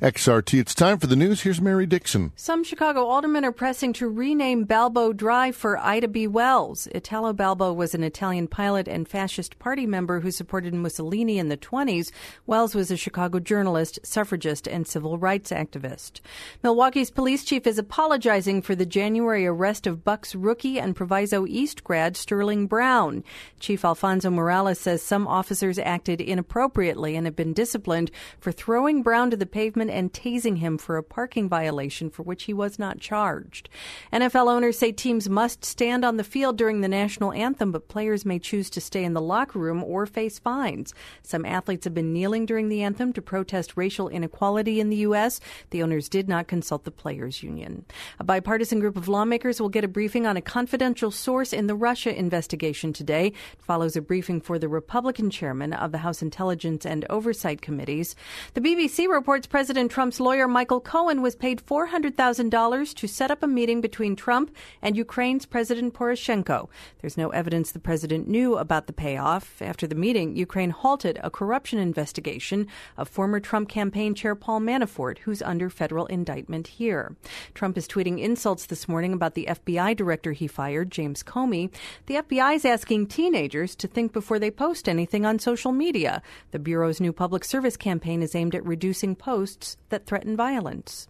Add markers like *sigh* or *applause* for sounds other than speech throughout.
XRT, it's time for the news. Here's Mary Dixon. Some Chicago aldermen are pressing to rename Balbo Drive for Ida B. Wells. Italo Balbo was an Italian pilot and fascist party member who supported Mussolini in the 20s. Wells was a Chicago journalist, suffragist, and civil rights activist. Milwaukee's police chief is apologizing for the January arrest of Bucks rookie and Proviso East grad Sterling Brown. Chief Alfonso Morales says some officers acted inappropriately and have been disciplined for throwing Brown to the pavement and tasing him for a parking violation for which he was not charged. NFL owners say teams must stand on the field during the national anthem, but players may choose to stay in the locker room or face fines. Some athletes have been kneeling during the anthem to protest racial inequality in the U.S. The owners did not consult the players' union. A bipartisan group of lawmakers will get a briefing on a confidential source in the Russia investigation today. It follows a briefing for the Republican chairman of the House Intelligence and Oversight Committees. The BBC reports President Trump's lawyer Michael Cohen was paid $400,000 to set up a meeting between Trump and Ukraine's President Poroshenko. There's no evidence the president knew about the payoff. After the meeting, Ukraine halted a corruption investigation of former Trump campaign chair Paul Manafort, who's under federal indictment here. Trump is tweeting insults this morning about the FBI director he fired, James Comey. The FBI is asking teenagers to think before they post anything on social media. The Bureau's new public service campaign is aimed at reducing posts that threaten violence.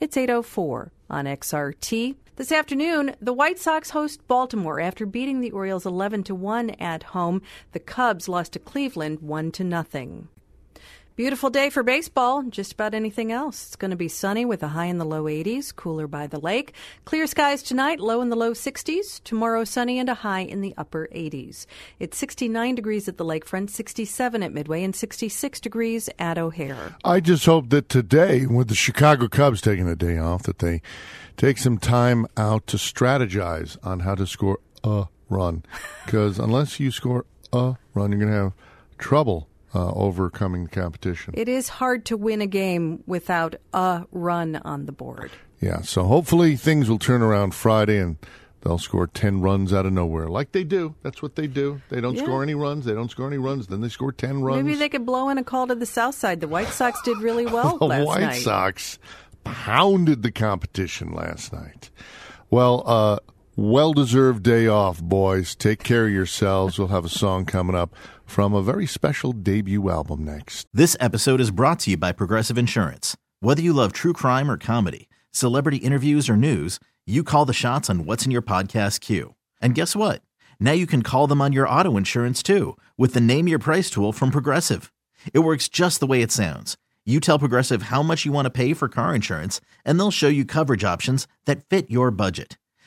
It's 804 on XRT. This afternoon, the White Sox host Baltimore after beating the Orioles 11 to 1 at home. The Cubs lost to Cleveland 1 to nothing. Beautiful day for baseball, just about anything else. It's going to be sunny with a high in the low 80s, cooler by the lake. Clear skies tonight, low in the low 60s. Tomorrow, sunny and a high in the upper 80s. It's 69 degrees at the lakefront, 67 at Midway, and 66 degrees at O'Hare. I just hope that today, with the Chicago Cubs taking a day off, that they take some time out to strategize on how to score a run. Because unless you score a run, you're going to have trouble uh, overcoming the competition. It is hard to win a game without a run on the board. Yeah, so hopefully things will turn around Friday and they'll score 10 runs out of nowhere like they do. That's what they do. They don't Yeah. score any runs. They don't score any runs. Then they score 10 runs. Maybe they could blow in a call to the South Side. The White Sox did really *laughs* well last night. the White night. Sox pounded the competition last night. Well, uh, well deserved day off, boys. Take care of yourselves. We'll have a song coming up from a very special debut album next. This episode is brought to you by Progressive Insurance. Whether you love true crime or comedy, celebrity interviews or news, you call the shots on what's in your podcast queue. And guess what? Now you can call them on your auto insurance too with the Name Your Price tool from Progressive. It works just the way it sounds. You tell Progressive how much you want to pay for car insurance, and they'll show you coverage options that fit your budget.